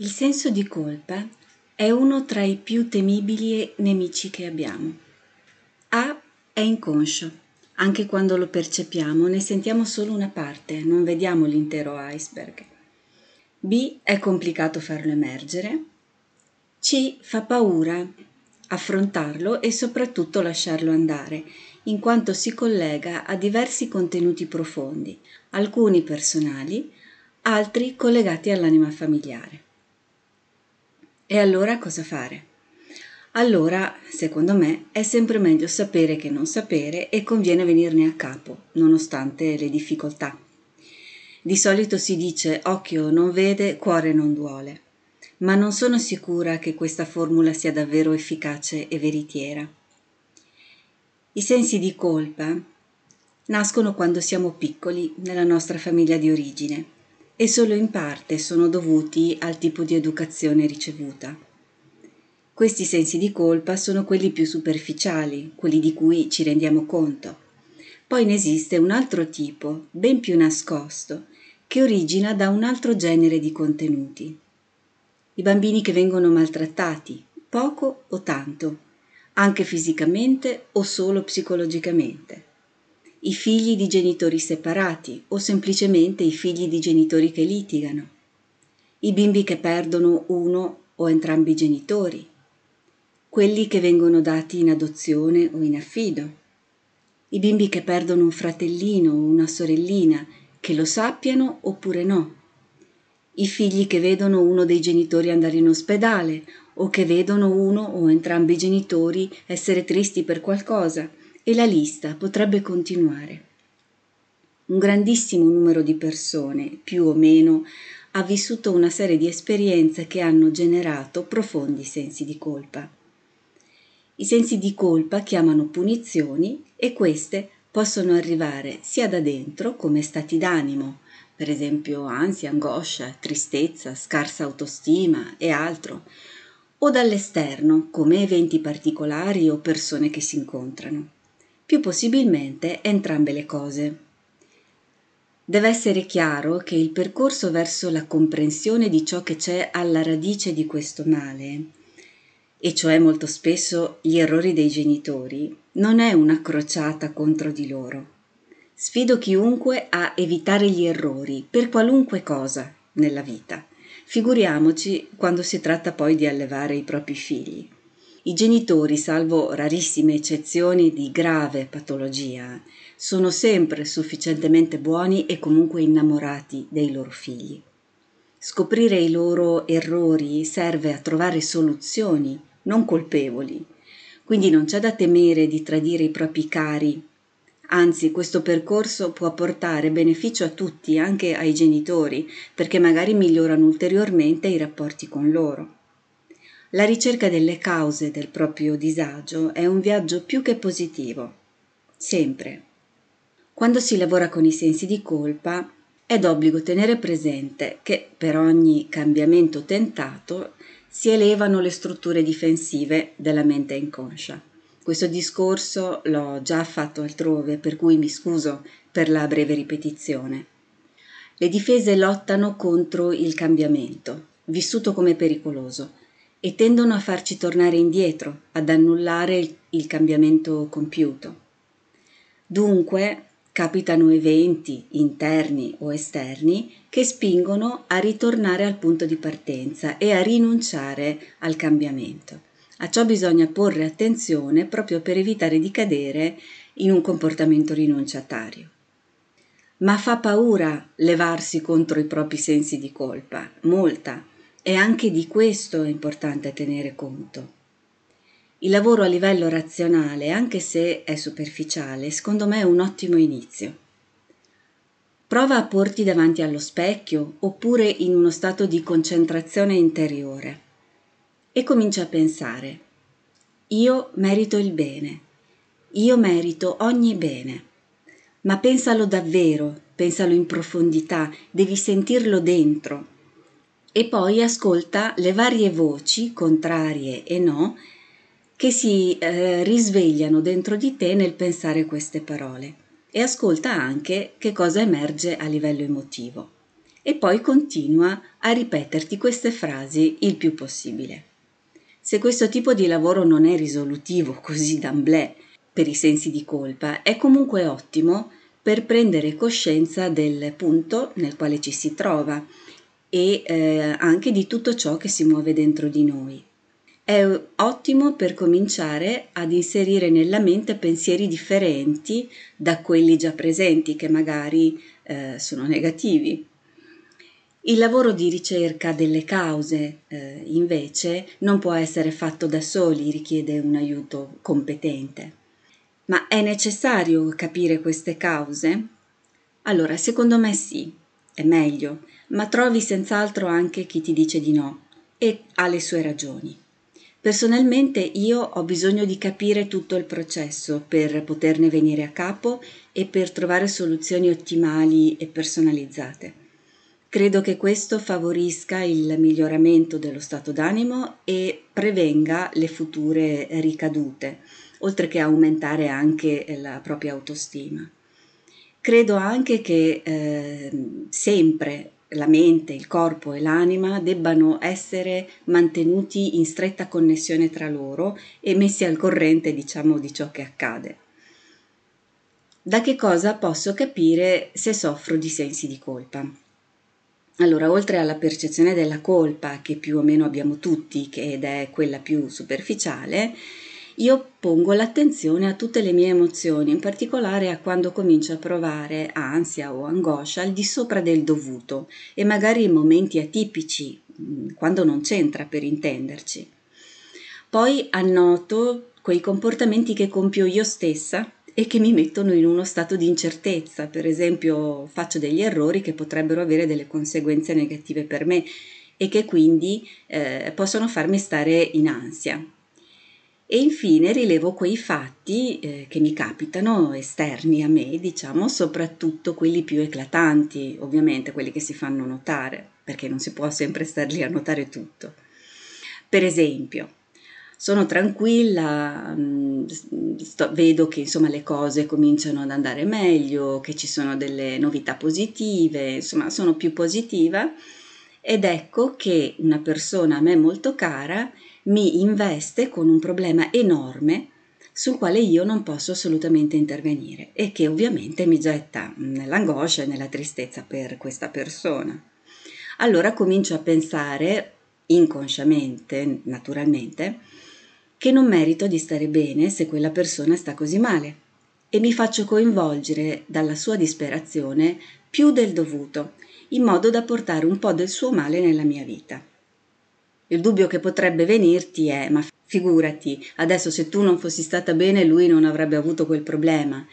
Il senso di colpa è uno tra i più temibili nemici che abbiamo. A è inconscio. Anche quando lo percepiamo ne sentiamo solo una parte, non vediamo l'intero iceberg. B è complicato farlo emergere. C fa paura affrontarlo e soprattutto lasciarlo andare, in quanto si collega a diversi contenuti profondi, alcuni personali, altri collegati all'anima familiare. E allora cosa fare? Allora, secondo me, è sempre meglio sapere che non sapere e conviene venirne a capo, nonostante le difficoltà. Di solito si dice occhio non vede, cuore non duole, ma non sono sicura che questa formula sia davvero efficace e veritiera. I sensi di colpa nascono quando siamo piccoli nella nostra famiglia di origine e solo in parte sono dovuti al tipo di educazione ricevuta. Questi sensi di colpa sono quelli più superficiali, quelli di cui ci rendiamo conto. Poi ne esiste un altro tipo, ben più nascosto, che origina da un altro genere di contenuti. I bambini che vengono maltrattati, poco o tanto, anche fisicamente o solo psicologicamente i figli di genitori separati o semplicemente i figli di genitori che litigano, i bimbi che perdono uno o entrambi i genitori, quelli che vengono dati in adozione o in affido, i bimbi che perdono un fratellino o una sorellina, che lo sappiano oppure no, i figli che vedono uno dei genitori andare in ospedale o che vedono uno o entrambi i genitori essere tristi per qualcosa e la lista potrebbe continuare. Un grandissimo numero di persone, più o meno, ha vissuto una serie di esperienze che hanno generato profondi sensi di colpa. I sensi di colpa chiamano punizioni e queste possono arrivare sia da dentro come stati d'animo, per esempio ansia, angoscia, tristezza, scarsa autostima e altro, o dall'esterno come eventi particolari o persone che si incontrano più possibilmente entrambe le cose. Deve essere chiaro che il percorso verso la comprensione di ciò che c'è alla radice di questo male, e cioè molto spesso gli errori dei genitori, non è una crociata contro di loro. Sfido chiunque a evitare gli errori per qualunque cosa nella vita. Figuriamoci quando si tratta poi di allevare i propri figli. I genitori, salvo rarissime eccezioni di grave patologia, sono sempre sufficientemente buoni e comunque innamorati dei loro figli. Scoprire i loro errori serve a trovare soluzioni, non colpevoli. Quindi non c'è da temere di tradire i propri cari. Anzi, questo percorso può portare beneficio a tutti, anche ai genitori, perché magari migliorano ulteriormente i rapporti con loro. La ricerca delle cause del proprio disagio è un viaggio più che positivo. Sempre. Quando si lavora con i sensi di colpa è d'obbligo tenere presente che per ogni cambiamento tentato si elevano le strutture difensive della mente inconscia. Questo discorso l'ho già fatto altrove, per cui mi scuso per la breve ripetizione. Le difese lottano contro il cambiamento, vissuto come pericoloso, e tendono a farci tornare indietro, ad annullare il, cambiamento compiuto. Dunque capitano eventi interni o esterni che spingono a ritornare al punto di partenza e a rinunciare al cambiamento. A ciò bisogna porre attenzione proprio per evitare di cadere in un comportamento rinunciatario. Ma fa paura levarsi contro i propri sensi di colpa, molta, e anche di questo è importante tenere conto. Il lavoro a livello razionale, anche se è superficiale, secondo me è un ottimo inizio. Prova a porti davanti allo specchio oppure in uno stato di concentrazione interiore e comincia a pensare, io merito il bene, io merito ogni bene, ma pensalo davvero, pensalo in profondità, devi sentirlo dentro e poi ascolta le varie voci, contrarie e no, che si eh, risvegliano dentro di te nel pensare queste parole e ascolta anche che cosa emerge a livello emotivo. e poi continua a ripeterti queste frasi il più possibile. Se questo tipo di lavoro non è risolutivo così d'amblè per i sensi di colpa, è comunque ottimo per prendere coscienza del punto nel quale ci si trova e eh, anche di tutto ciò che si muove dentro di noi. È ottimo per cominciare ad inserire nella mente pensieri differenti da quelli già presenti, che magari eh, sono negativi. Il lavoro di ricerca delle cause, eh, invece, non può essere fatto da soli, richiede un aiuto competente. Ma è necessario capire queste cause? Allora, secondo me sì, è meglio, ma trovi senz'altro anche chi ti dice di no e ha le sue ragioni. Personalmente io ho bisogno di capire tutto il processo per poterne venire a capo e per trovare soluzioni ottimali e personalizzate. Credo che questo favorisca il miglioramento dello stato d'animo e prevenga le future ricadute, oltre che aumentare anche la propria autostima. Credo anche che eh, sempre la mente, il corpo e l'anima debbano essere mantenuti in stretta connessione tra loro e messi al corrente, diciamo, di ciò che accade. Da che cosa posso capire se soffro di sensi di colpa? Allora, oltre alla percezione della colpa, che più o meno abbiamo tutti, ed è quella più superficiale, io pongo l'attenzione a tutte le mie emozioni, in particolare a quando comincio a provare ansia o angoscia al di sopra del dovuto e magari in momenti atipici, mm, quando non c'entra per intenderci. Poi annoto quei comportamenti che compio io stessa e che mi mettono in uno stato di incertezza, per esempio faccio degli errori che potrebbero avere delle conseguenze negative per me e che quindi eh, possono farmi stare in ansia. E infine rilevo quei fatti eh, che mi capitano esterni a me, diciamo, soprattutto quelli più eclatanti, ovviamente quelli che si fanno notare, perché non si può sempre star lì a notare tutto. Per esempio, sono tranquilla, mm, sto, vedo che insomma le cose cominciano ad andare meglio, che ci sono delle novità positive, insomma sono più positiva ed ecco che una persona a me molto cara mi investe con un problema enorme sul quale io non posso assolutamente intervenire e che ovviamente mi getta nell'angoscia e nella tristezza per questa persona. Allora comincio a pensare inconsciamente, naturalmente, che non merito di stare bene se quella persona sta così male e mi faccio coinvolgere dalla sua disperazione più del dovuto, in modo da portare un po' del suo male nella mia vita. Il dubbio che potrebbe venirti è ma figurati, adesso se tu non fossi stata bene lui non avrebbe avuto quel problema.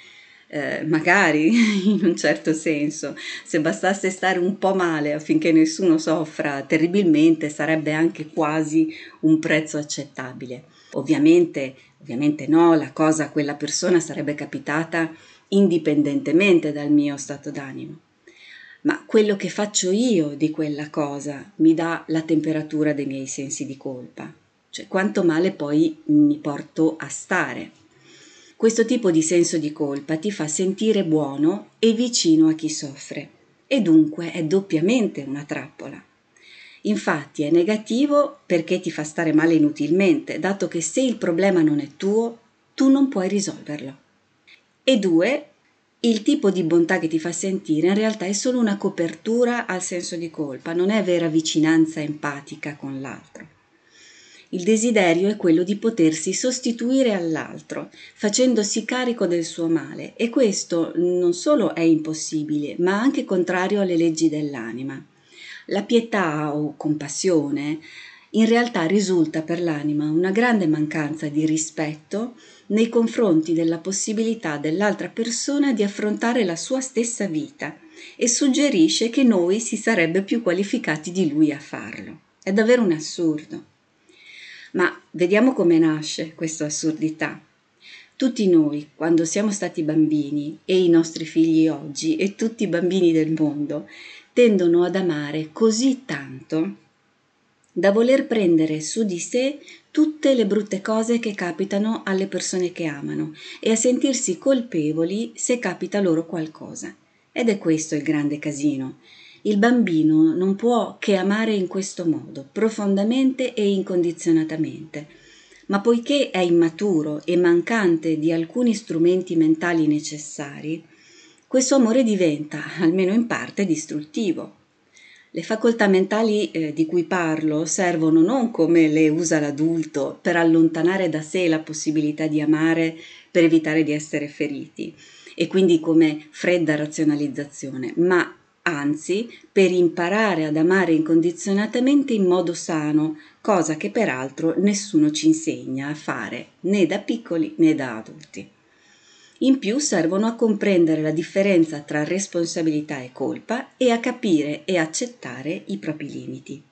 Eh, magari in un certo senso, se bastasse stare un po' male affinché nessuno soffra terribilmente, sarebbe anche quasi un prezzo accettabile. Ovviamente, ovviamente no, la cosa a quella persona sarebbe capitata indipendentemente dal mio stato d'animo ma quello che faccio io di quella cosa mi dà la temperatura dei miei sensi di colpa, cioè quanto male poi mi porto a stare. Questo tipo di senso di colpa ti fa sentire buono e vicino a chi soffre e dunque è doppiamente una trappola. Infatti è negativo perché ti fa stare male inutilmente, dato che se il problema non è tuo, tu non puoi risolverlo. E due, il tipo di bontà che ti fa sentire in realtà è solo una copertura al senso di colpa, non è vera vicinanza empatica con l'altro. Il desiderio è quello di potersi sostituire all'altro, facendosi carico del suo male, e questo non solo è impossibile, ma anche contrario alle leggi dell'anima. La pietà o compassione in realtà risulta per l'anima una grande mancanza di rispetto nei confronti della possibilità dell'altra persona di affrontare la sua stessa vita e suggerisce che noi si sarebbe più qualificati di lui a farlo. È davvero un assurdo. Ma vediamo come nasce questa assurdità. Tutti noi, quando siamo stati bambini, e i nostri figli oggi, e tutti i bambini del mondo, tendono ad amare così tanto da voler prendere su di sé tutte le brutte cose che capitano alle persone che amano e a sentirsi colpevoli se capita loro qualcosa. Ed è questo il grande casino. il bambino non può che amare in questo modo, profondamente e incondizionatamente. Ma poiché è immaturo e mancante di alcuni strumenti mentali necessari, questo amore diventa, almeno in parte, distruttivo. Le facoltà mentali eh, di cui parlo servono non come le usa l'adulto per allontanare da sé la possibilità di amare per evitare di essere feriti e quindi come fredda razionalizzazione, ma anzi per imparare ad amare incondizionatamente in modo sano, cosa che peraltro nessuno ci insegna a fare né da piccoli né da adulti. In più servono a comprendere la differenza tra responsabilità e colpa e a capire e accettare i propri limiti.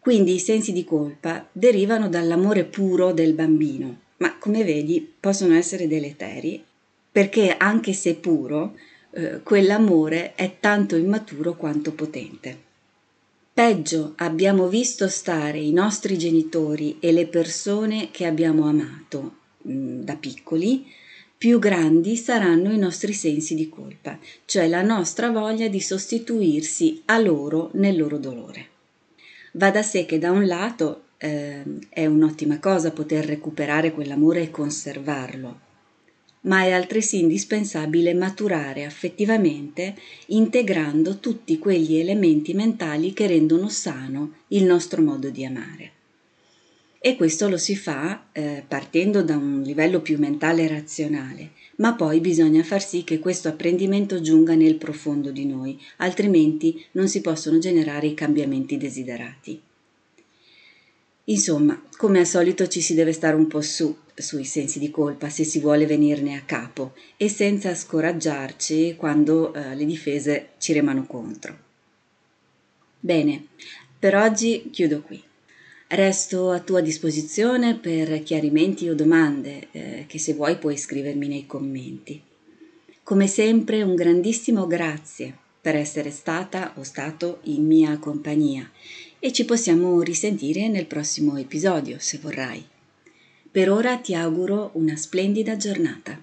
Quindi i sensi di colpa derivano dall'amore puro del bambino, ma come vedi possono essere deleteri, perché anche se puro, eh, quell'amore è tanto immaturo quanto potente. Peggio abbiamo visto stare i nostri genitori e le persone che abbiamo amato mh, mm, da piccoli, più grandi saranno i nostri sensi di colpa, cioè la nostra voglia di sostituirsi a loro nel loro dolore. Va da sé che da un lato eh, è un'ottima cosa poter recuperare quell'amore e conservarlo, ma è altresì indispensabile maturare affettivamente integrando tutti quegli elementi mentali che rendono sano il nostro modo di amare e questo lo si fa eh, partendo da un livello più mentale e razionale, ma poi bisogna far sì che questo apprendimento giunga nel profondo di noi, altrimenti non si possono generare i cambiamenti desiderati. Insomma, come al solito ci si deve stare un po' su sui sensi di colpa se si vuole venirne a capo e senza scoraggiarci quando eh, le difese ci remano contro. Bene, per oggi chiudo qui. Resto a tua disposizione per chiarimenti o domande eh, che se vuoi puoi scrivermi nei commenti. Come sempre un grandissimo grazie per essere stata o stato in mia compagnia e ci possiamo risentire nel prossimo episodio se vorrai. Per ora ti auguro una splendida giornata.